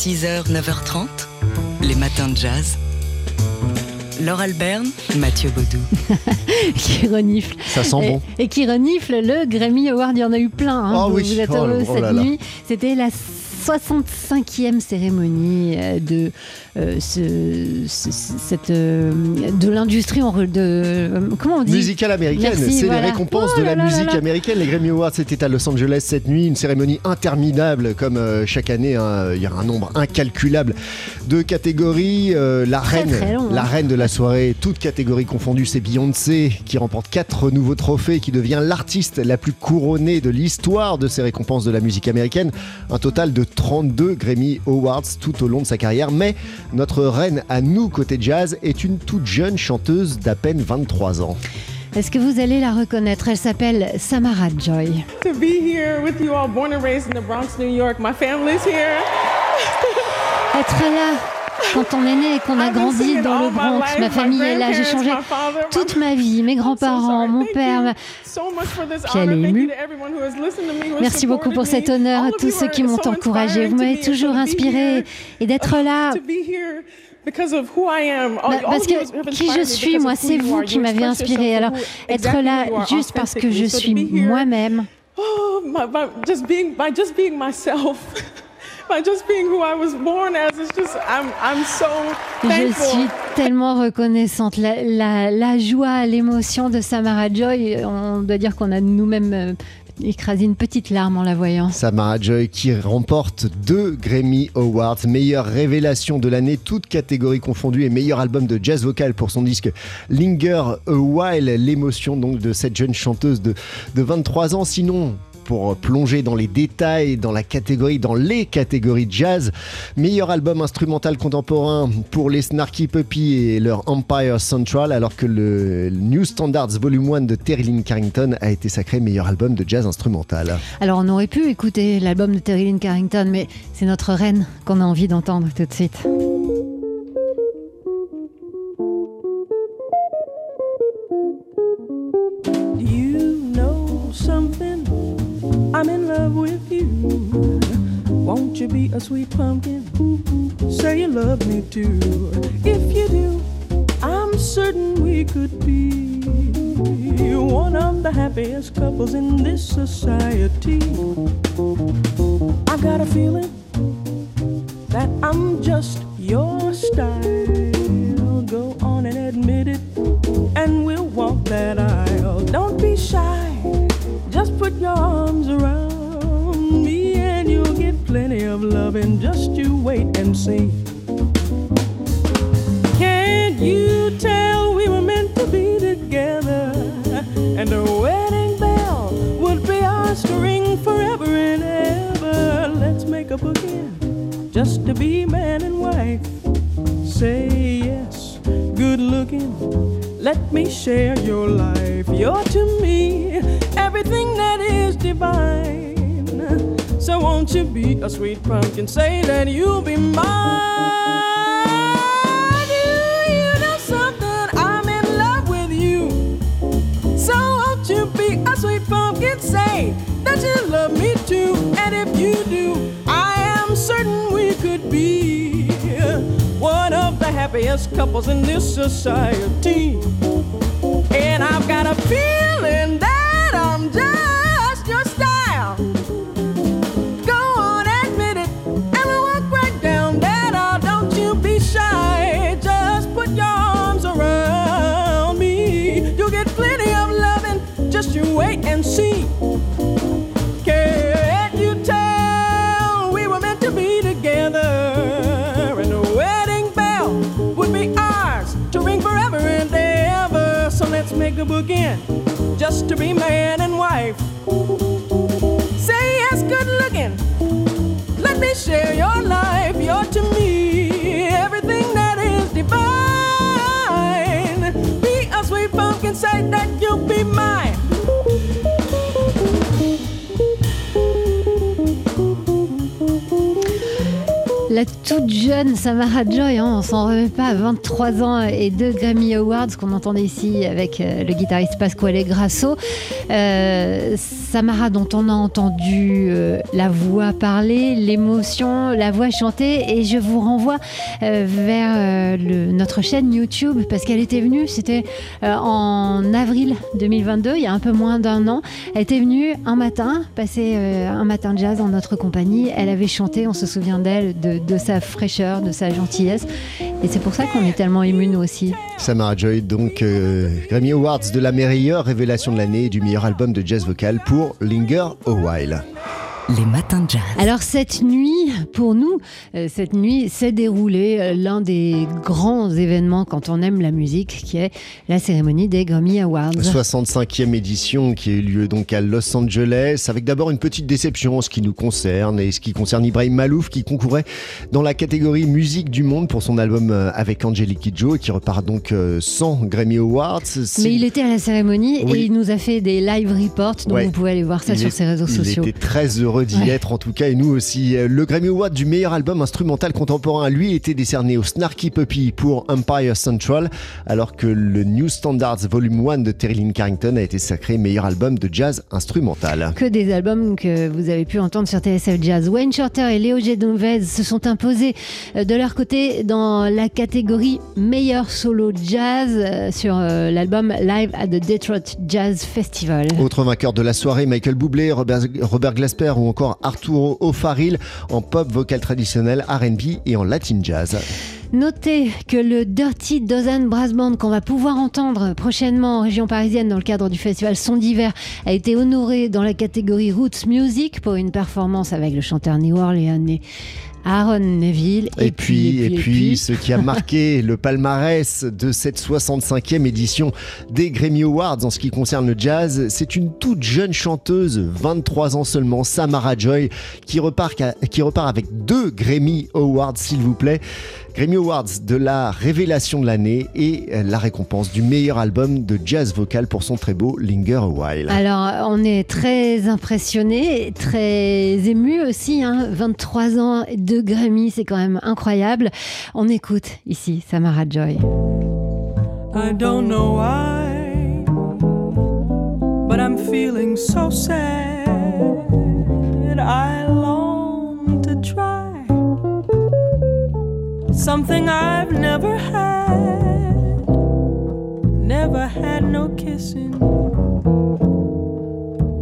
6h, 9h30, les matins de jazz. Laure Alberne, Mathieu Baudou. qui renifle. Ça sent bon. Et, et qui renifle le Grammy Award. Il y en a eu plein. hein. Oh vous, oui. vous êtes Oh, heureux oh cette là. nuit. C'était la 65e cérémonie euh, de euh, ce- ce- cette euh, de l'industrie en de comment on dit Musicale américaine, c'est voilà. les récompenses Oh de là la là musique là. américaine. Les Grammy Awards, c'était à Los Angeles cette nuit, une cérémonie interminable comme euh, chaque année. hein. Il y a un nombre incalculable de catégories. La Très, reine, très long, hein. la reine de la soirée, toutes catégories confondues, c'est Beyoncé qui remporte quatre nouveaux trophées, qui devient l'artiste la plus couronnée de l'histoire de ces récompenses de la musique américaine. Un total de 32 Grammy Awards tout au long de sa carrière. Mais notre reine à nous côté jazz est une toute jeune chanteuse d'à peine 23 ans. Est-ce que vous allez la reconnaître? Elle s'appelle Samara Joy. to be here with you all, born and raised in the Bronx, New York. My family's here. Être là quand on est né et qu'on a been grandi dans all le Bronx, ma famille est là, j'ai changé toute ma vie, mes grands-parents, mon père. émue. Merci beaucoup pour cet honneur, à tous ceux qui m'ont encouragé. Vous m'avez toujours inspiré et d'être là. To be here because of who I am. All- Bah, parce que qui je suis, moi, c'est vous qui m'avez inspiré. Alors, être là juste parce que je suis moi-même. Oh, my, by just being by just being myself, by just being who I was born as. It's just I'm I'm so Je thankful. suis tellement reconnaissante. La, la- la joie, l'émotion de Samara Joy, on doit dire qu'on a nous-mêmes euh, écrasé une petite larme en la voyant. Samara Joy qui remporte deux Grammy Awards, meilleure révélation de l'année, toutes catégories confondues, et meilleur album de jazz vocal pour son disque Linger a While, l'émotion donc de cette jeune chanteuse de, de 23 ans. Sinon, pour plonger dans les détails, dans la catégorie, dans les catégories jazz, meilleur album instrumental contemporain pour les Snarky Puppy et leur Empire Central, alors que le New Standards Volume 1 de Terry Lynn Carrington a été sacré meilleur album de jazz instrumental. Alors, on aurait pu écouter l'album de Terry Lynn Carrington, mais c'est notre reine qu'on a envie d'entendre tout de suite. Be a sweet pumpkin? Say you love me too. If you do, I'm certain we could be one of the happiest couples in this society. I got a feeling that I'm just your style. Loving. Just you wait and see. Can't you tell we were meant to be together? And a wedding bell would be ours to ring forever and ever. Let's make a bookend just to be man and wife. Say yes, good looking. Let me share your life. You're to me everything that is divine. So won't you be a sweet pumpkin? Say that you'll be mine. You, you know something? I'm in love with you. So won't you be a sweet pumpkin? Say that you love me too. And if you do, I am certain we could be one of the happiest couples in this society. And I've got a feeling let's make a bookend just to be man and wife. Say yes, good looking. Let me share your life. You're to me everything that is divine. Be a sweet pumpkin, say that you'll be mine. Toute jeune Samara Joy, hein, on s'en remet pas, 23 ans et deux Grammy Awards qu'on entendait ici avec euh, le guitariste Pasquale Grasso. Euh, Samara dont on a entendu euh, la voix parler, l'émotion, la voix chanter et je vous renvoie euh, vers euh, notre chaîne YouTube parce qu'elle était venue, c'était en avril 2022, il y a un peu moins d'un an. Elle était venue un matin, passer un matin de jazz en notre compagnie. Elle avait chanté, on se souvient d'elle, de, de sa fraîcheur, de sa gentillesse et c'est pour ça qu'on est tellement émus nous aussi. Samara Joy, donc euh, Grammy Awards de la meilleure révélation de l'année et du meilleur album de jazz vocal pour Linger a While. Les matins de jazz. Alors cette nuit, pour nous, euh, cette nuit s'est déroulé euh, l'un des grands événements quand on aime la musique, qui est la cérémonie des Grammy Awards. 65e édition qui a eu lieu donc à Los Angeles, avec d'abord une petite déception en ce qui nous concerne et ce qui concerne Ibrahim Malouf qui concourait dans la catégorie musique du monde pour son album euh, avec Angelique Kidjo et qui repart donc sans Grammy Awards. Mais il était à la cérémonie Oui. et il nous a fait des live reports, donc Ouais. vous pouvez aller voir ça Il sur est- ses réseaux sociaux. Il était très heureux d'y Ouais. être en tout cas et nous aussi. Le Grammy Award du meilleur album instrumental contemporain lui était décerné au Snarky Puppy pour Empire Central alors que le New Standards Volume 1 de Terry Lynn Carrington a été sacré meilleur album de jazz instrumental. Que des albums que vous avez pu entendre sur TSF Jazz. Wayne Shorter et Léo Genovese se sont imposés euh, de leur côté dans la catégorie meilleur solo jazz euh, sur euh, l'album Live at the Detroit Jazz Festival. Autre vainqueur de la soirée, Michael Bublé, Robert, Robert Glasper ou encore Arturo O'Farrill en pop vocal traditionnel, R&B et en latin jazz. Notez que le Dirty Dozen Brass Band qu'on va pouvoir entendre prochainement en région parisienne dans le cadre du festival Son d'hiver a été honoré dans la catégorie Roots Music pour une performance avec le chanteur New Orleanais Aaron Neville. Et, puis, et puis, ce qui a marqué le palmarès de cette 65e édition des Grammy Awards en ce qui concerne le jazz, c'est une toute jeune chanteuse, 23 ans seulement, Samara Joy, qui repart, qui repart avec deux Grammy Awards, s'il vous plaît. Grammy Awards de la révélation de l'année et la récompense du meilleur album de jazz vocal pour son très beau Linger a While. Alors, on est très impressionnés, très émus aussi. Hein. 23 ans de Grammy, c'est quand même incroyable. On écoute ici Samara Joy. I don't know why, but I'm feeling so sad. I something I've never had. Never had no kissing.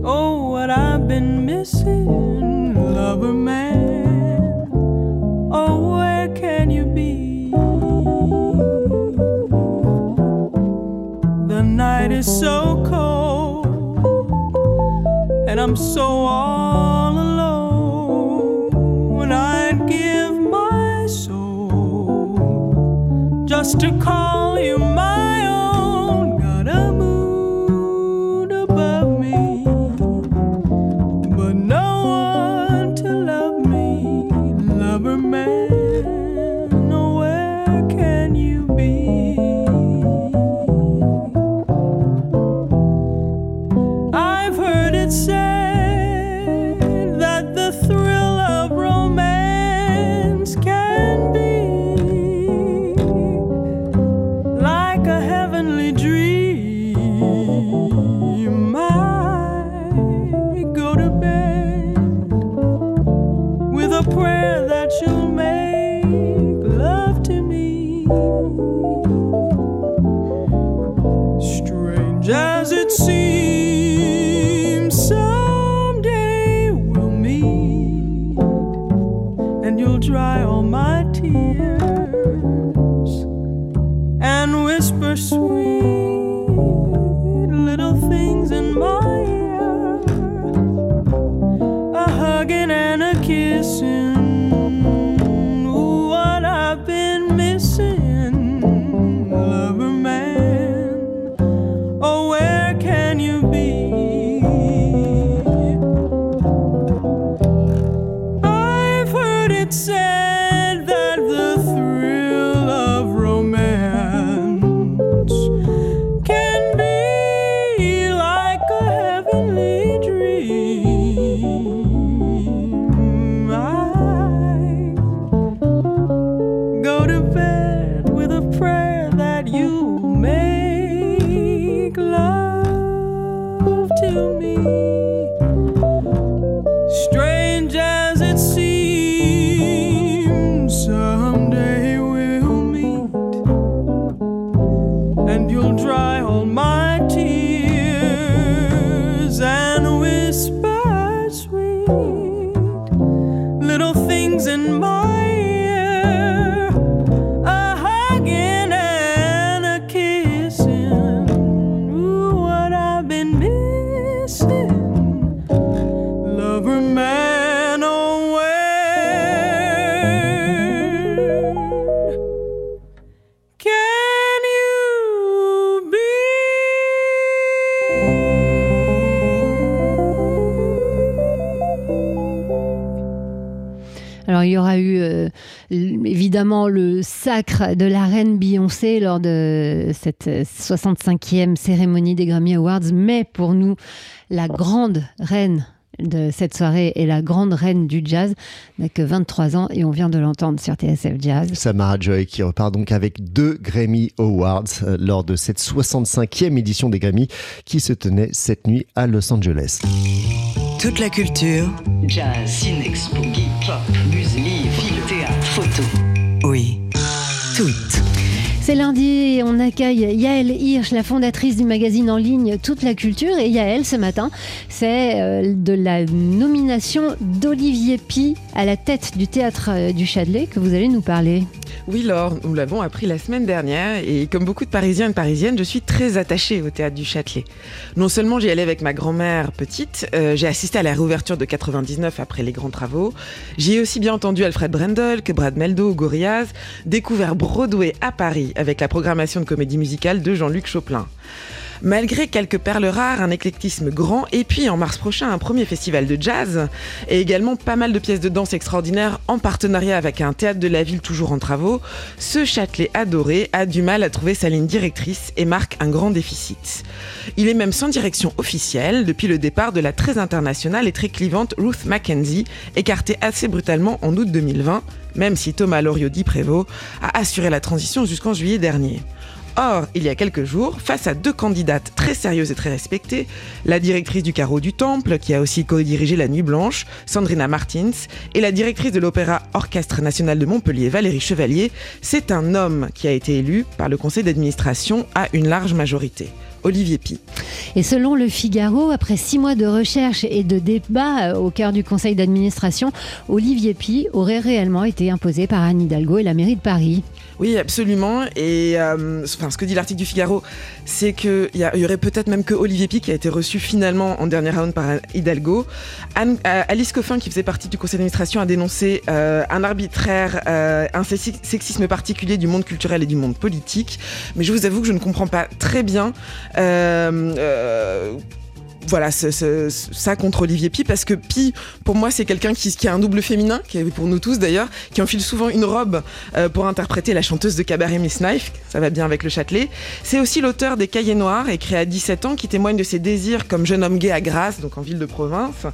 Oh, what I've been missing, lover man. Oh, where can you be? The night is so cold, and I'm so all just to call you my prayer say le sacre de la reine Beyoncé lors de cette euh, 65e cérémonie des Grammy Awards, mais pour nous, la grande reine de cette soirée et la grande reine du jazz n'a que 23 ans et on vient de l'entendre sur TSF Jazz. Samara Joy qui repart donc avec deux Grammy Awards euh, lors de cette 65e édition des Grammy qui se tenait cette nuit à Los Angeles. Toute la culture. Jazz, cinex, boogie, pop, musique, film, théâtre, photo. Oui, toute. C'est lundi on accueille Yael Hirsch, la fondatrice du magazine en ligne Toute la Culture. Et Yael, ce matin, c'est euh, de la nomination d'Olivier Pi à la tête du théâtre euh, du Châtelet que vous allez nous parler. Oui, Laure, nous l'avons appris la semaine dernière et comme beaucoup de Parisiens et de Parisiennes, je suis très attachée au théâtre du Châtelet. Non seulement j'y allais avec ma grand-mère petite, euh, j'ai assisté à la réouverture de 99 après les grands travaux, j'y ai aussi bien entendu Alfred Brendel que Brad Meldo ou Gorillaz, découvert Broadway à Paris avec la programmation de comédie musicale de Jean-Luc Choplin. Malgré quelques perles rares, un éclectisme grand, et puis en mars prochain, un premier festival de jazz, et également pas mal de pièces de danse extraordinaires en partenariat avec un théâtre de la ville toujours en travaux, ce Châtelet adoré a du mal à trouver sa ligne directrice et marque un grand déficit. Il est même sans direction officielle depuis le départ de la très internationale et très clivante Ruth Mackenzie, écartée assez brutalement en août 2020, même si Thomas Loriot-Di Prévost a assuré la transition jusqu'en juillet dernier. Or, il y a quelques jours, face à deux candidates très sérieuses et très respectées, la directrice du Carreau du Temple, qui a aussi co-dirigé La Nuit Blanche, Sandrina Martins, et la directrice de l'Opéra Orchestre National de Montpellier, Valérie Chevalier, c'est un homme qui a été élu par le conseil d'administration à une large majorité. Olivier Pi. Et selon le Figaro, après six mois de recherche et de débat euh, au cœur du conseil d'administration, Olivier Pi aurait réellement été imposé par Anne Hidalgo et la mairie de Paris. Oui, absolument. Et euh, enfin, ce que dit l'article du Figaro, c'est qu'il y, aurait peut-être même que Olivier Pi qui a été reçu finalement en dernier round par Hidalgo. Anne- euh, Alice Coffin, qui faisait partie du conseil d'administration, a dénoncé euh, un arbitraire, euh, un sexi- sexisme particulier du monde culturel et du monde politique. Mais je vous avoue que je ne comprends pas très bien. Euh, euh, voilà, ça contre Olivier Pi, parce que Pi, pour moi, c'est quelqu'un qui, a un double féminin, qui est pour nous tous d'ailleurs, qui enfile souvent une robe euh, pour interpréter la chanteuse de cabaret Miss Knife, ça va bien avec le Châtelet. C'est aussi l'auteur des Cahiers Noirs, écrit à 17 ans, qui témoigne de ses désirs comme jeune homme gay à Grasse, donc en ville de province.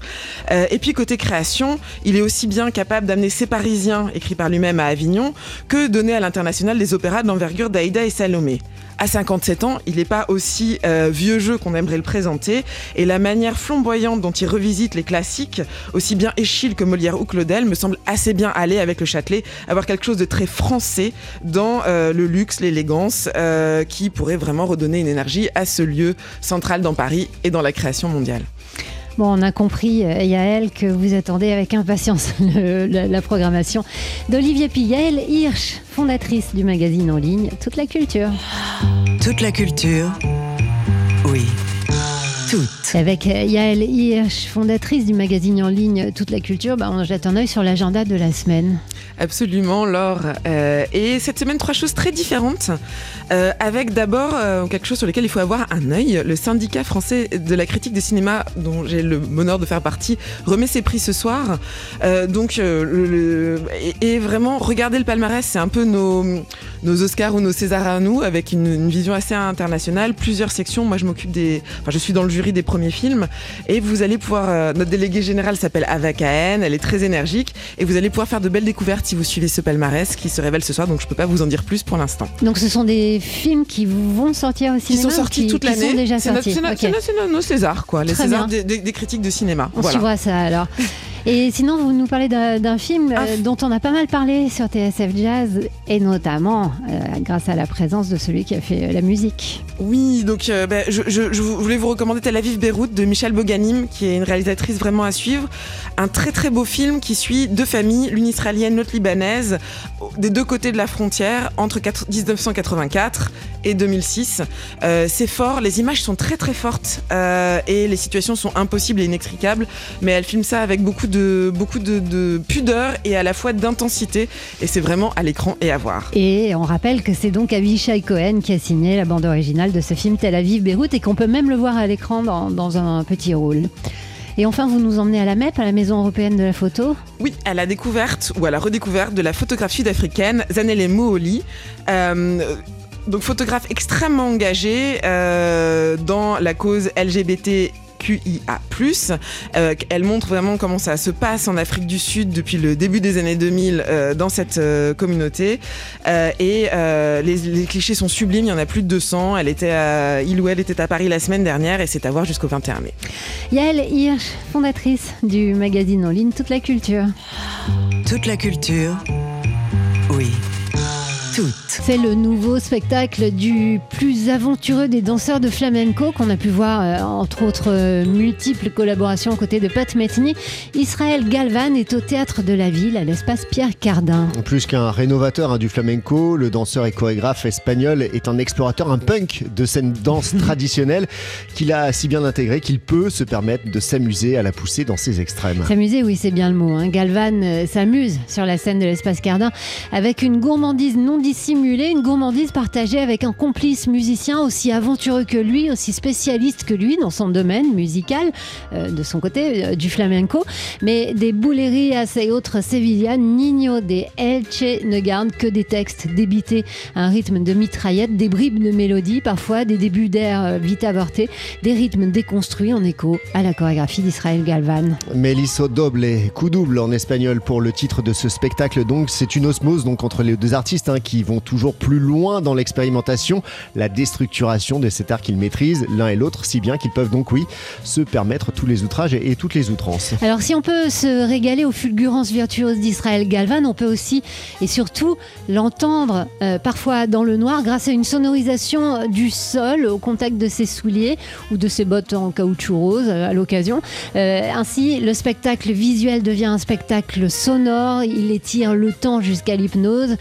Et puis côté création, il est aussi bien capable d'amener ses Parisiens, écrit par lui-même à Avignon, que donner à l'international des opéras de l'envergure d'Aïda et Salomé. À 57 ans, il n'est pas aussi euh, vieux jeu qu'on aimerait le présenter, et la manière flamboyante dont il revisite les classiques, aussi bien Échille que Molière ou Claudel, me semble assez bien aller avec le Châtelet, avoir quelque chose de très français dans euh, le luxe, l'élégance, euh, qui pourrait vraiment redonner une énergie à ce lieu central dans Paris et dans la création mondiale. Bon, on a compris, euh, Yael, que vous attendez avec impatience la, programmation d'Olivier Pi. Yael Hirsch, fondatrice du magazine en ligne Toute la culture. Toute la culture. Oui, Avec euh, Yael Hirsch, fondatrice du magazine en ligne Toute la culture, bah, on jette un œil sur l'agenda de la semaine. Absolument, Laure. Euh, et cette semaine, trois choses très différentes. Euh, avec d'abord euh, quelque chose sur lequel il faut avoir un œil. Le syndicat français de la critique de cinéma, dont j'ai le bonheur de faire partie, remet ses prix ce soir. Donc, le- et, et vraiment, regarder le palmarès, c'est un peu nos, nos Oscars ou nos Césars à nous, avec une, une vision assez internationale, plusieurs sections. Moi, je m'occupe des. Enfin, je suis dans le jury des premiers films. Et vous allez pouvoir. euh, notre déléguée générale s'appelle Ava Kahen, elle est très énergique. Et vous allez pouvoir faire de belles découvertes si vous suivez ce palmarès qui se révèle ce soir. Donc, je peux pas vous en dire plus pour l'instant. Donc ce sont des films qui vont sortir au Qui cinéma sont ou sortis qui- toute qui l'année. sont déjà sortis. C'est nos Césars, quoi. Les Très Césars des, des- des critiques de cinéma. On voilà. suivra ça alors. Et sinon, vous nous parlez d'un film euh, Ah, f- dont on a pas mal parlé sur TSF Jazz, et notamment euh, grâce à la présence de celui qui a fait euh, la musique. Oui, donc euh, ben, je, je- je voulais vous recommander Tel Aviv Beyrouth de Michel Boganim, qui est une réalisatrice vraiment à suivre. Un très très beau film qui suit deux familles, l'une israélienne, l'autre libanaise, des deux côtés de la frontière, entre quatre- 1984 et 2006. Euh, c'est fort, les images sont très très fortes euh, et les situations sont impossibles et inextricables, mais elle filme ça avec beaucoup de, beaucoup de, de pudeur et à la fois d'intensité, et c'est vraiment à l'écran et à voir. Et on rappelle que c'est donc Avishai Cohen qui a signé la bande originale de ce film Tel Aviv Beyrouth et qu'on peut même le voir à l'écran dans, dans un petit rôle. Et enfin, vous nous emmenez à la MEP, à la Maison européenne de la photo. Oui, à la découverte ou à la redécouverte de la photographe sud-africaine Zanele Mooli. Euh, donc photographe extrêmement engagée euh, dans la cause LGBT. QIA+. Euh, elle montre vraiment comment ça se passe en Afrique du Sud depuis le début des années 2000 euh, dans cette euh, communauté. Euh, et euh, les, les clichés sont sublimes, il y en a plus de 200. Elle était à, il ou elle était à Paris la semaine dernière et c'est à voir jusqu'au 21 mai. Yael Hirsch, fondatrice du magazine en ligne Toute la culture. Toute la culture. Oui. C'est le nouveau spectacle du plus aventureux des danseurs de flamenco qu'on a pu voir, euh, entre autres euh, multiples collaborations aux côtés de Pat Metheny. Israël Galvan est au théâtre de la ville, à l'espace Pierre Cardin. Plus qu'un rénovateur hein, du flamenco, le danseur et chorégraphe espagnol est un explorateur, un punk de cette danse traditionnelle qu'il a si bien intégré qu'il peut se permettre de s'amuser à la pousser dans ses extrêmes. S'amuser, oui, c'est bien le mot. hein. Galvan euh, s'amuse sur la scène de l'espace Cardin avec une gourmandise non dissimulée, une gourmandise partagée avec un complice musicien aussi aventureux que lui, aussi spécialiste que lui dans son domaine musical, euh, de son côté, euh, du flamenco. Mais des boulerias et autres sévillanes, Nino des Elche ne gardent que des textes débités un rythme de mitraillette, des bribes de mélodie, parfois des débuts d'air euh, vite avortés, des rythmes déconstruits en écho à la chorégraphie d'Israël Galvan. Melisso Doble, coup double en espagnol pour le titre de ce spectacle. Donc, c'est une osmose donc entre les deux artistes hein, qui vont toujours plus loin dans l'expérimentation, la déstructuration de cet art qu'ils maîtrisent l'un et l'autre, si bien qu'ils peuvent donc, oui, se permettre tous les outrages et, toutes les outrances. Alors si on peut se régaler aux fulgurances virtuoses d'Israël Galvan, on peut aussi et surtout l'entendre euh, parfois dans le noir grâce à une sonorisation du sol au contact de ses souliers ou de ses bottes en caoutchouc rose euh, à l'occasion. Euh, ainsi, le spectacle visuel devient un spectacle sonore, il étire le temps jusqu'à l'hypnose,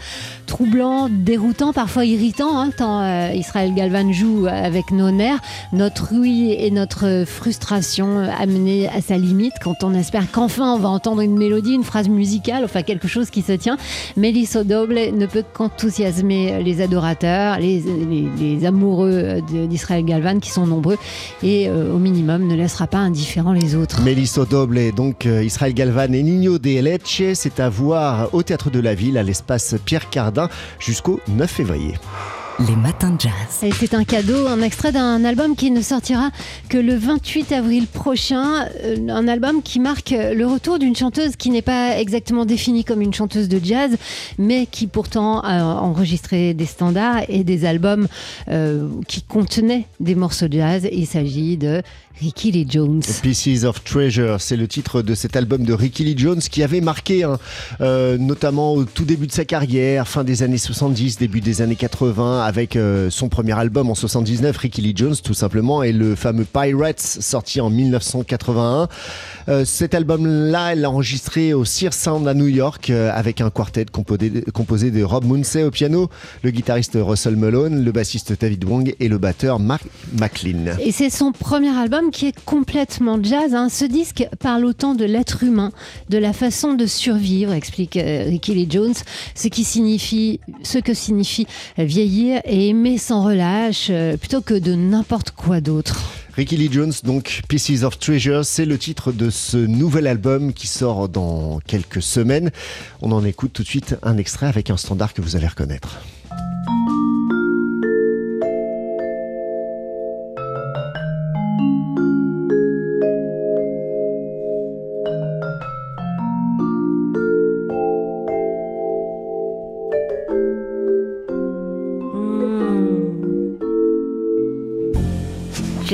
troublant, déroutant, parfois irritant, hein, tant euh, Israël Galvan joue avec nos nerfs, notre oui et notre frustration amenée à sa limite quand on espère qu'enfin on va entendre une mélodie, une phrase musicale, enfin quelque chose qui se tient. Melisso Doble ne peut qu'enthousiasmer les adorateurs, les, amoureux d'Israël Galvan qui sont nombreux et euh, au minimum ne laissera pas indifférents les autres. Melisso Doble donc euh, Israël Galvan et Nino de Leche, c'est à voir au Théâtre de la Ville à l'espace Pierre Cardin jusqu'au 9 février. Les matins de jazz. Et c'est un cadeau, un extrait d'un album qui ne sortira que le 28 avril prochain. Euh, Un album qui marque le retour d'une chanteuse qui n'est pas exactement définie comme une chanteuse de jazz, mais qui pourtant a enregistré des standards et des albums euh, qui contenaient des morceaux de jazz. Il s'agit de Ricky Lee Jones. Pieces of Treasure, c'est le titre de cet album de Ricky Lee Jones qui avait marqué, hein, euh, notamment au tout début de sa carrière, fin des années 70, début des années 80, avec euh, son premier album en 79, Ricky Lee Jones tout simplement, et le fameux Pirates sorti en 1981. Euh, cet album-là, elle l'a enregistré au Sear Sound à New York euh, avec un quartet composé, de Rob Munsey au piano, le guitariste Russell Malone, le bassiste David Wong et le batteur Mark McLean. Et c'est son premier album qui est complètement jazz. hein. Ce disque parle autant de l'être humain, de la façon de survivre, explique Ricky Lee Jones, ce qui signifie, ce que signifie euh, et aimer sans relâche, euh, plutôt que de n'importe quoi d'autre. Ricky Lee Jones, donc Pieces of Treasure, c'est le titre de ce nouvel album qui sort dans quelques semaines. On en écoute tout de suite un extrait avec un standard que vous allez reconnaître.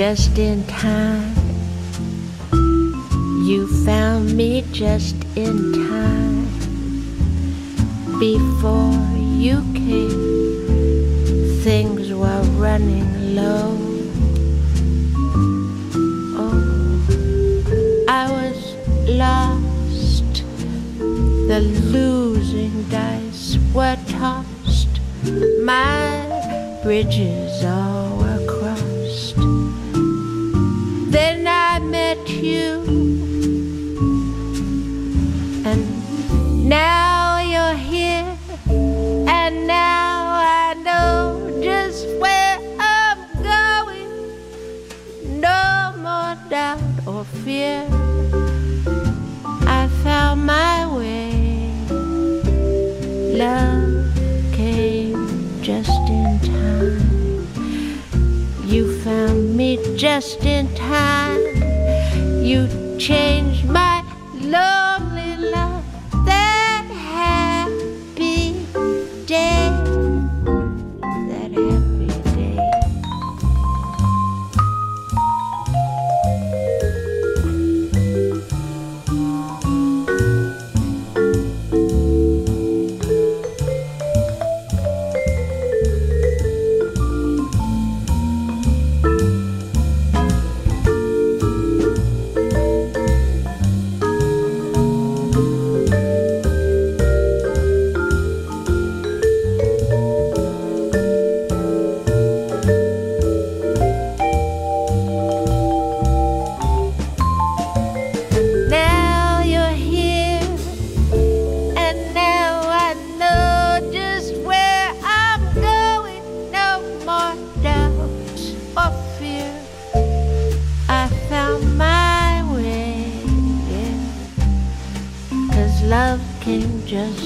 Just in time. You found me just in time before you came. Things were running low. Oh, I was lost. The losing dice were tossed. My bridges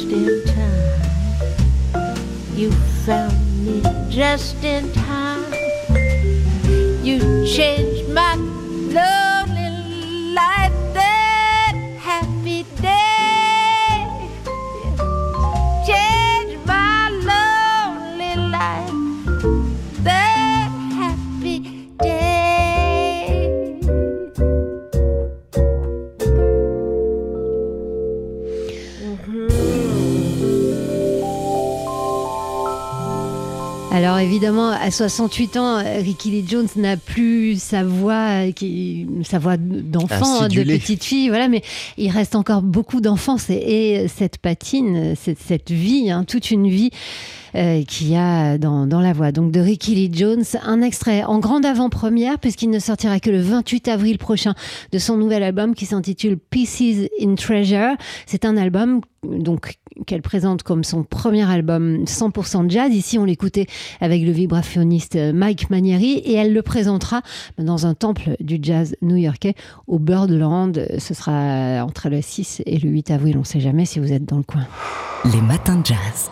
just in time. You found me just in time. You changed Alors évidemment, à 68 ans, Ricky Lee Jones n'a plus sa voix, qui, sa voix d'enfant, de Acidulée. petite fille, voilà, mais il reste encore beaucoup d'enfance et, et cette patine, cette, cette vie, hein, toute une vie euh, qu'il y a dans, dans la voix. Donc de Ricky Lee Jones, un extrait en grande avant-première, puisqu'il ne sortira que le 28 avril prochain de son nouvel album qui s'intitule Pieces in Treasure. C'est un album donc qu'elle présente comme son premier album 100% jazz. Ici, on l'écoutait avec le vibraphoniste Mike Manieri et elle le présentera dans un temple du jazz new-yorkais au Birdland. Ce sera entre le 6 et le 8 avril. On ne sait jamais si vous êtes dans le coin. Les matins de jazz.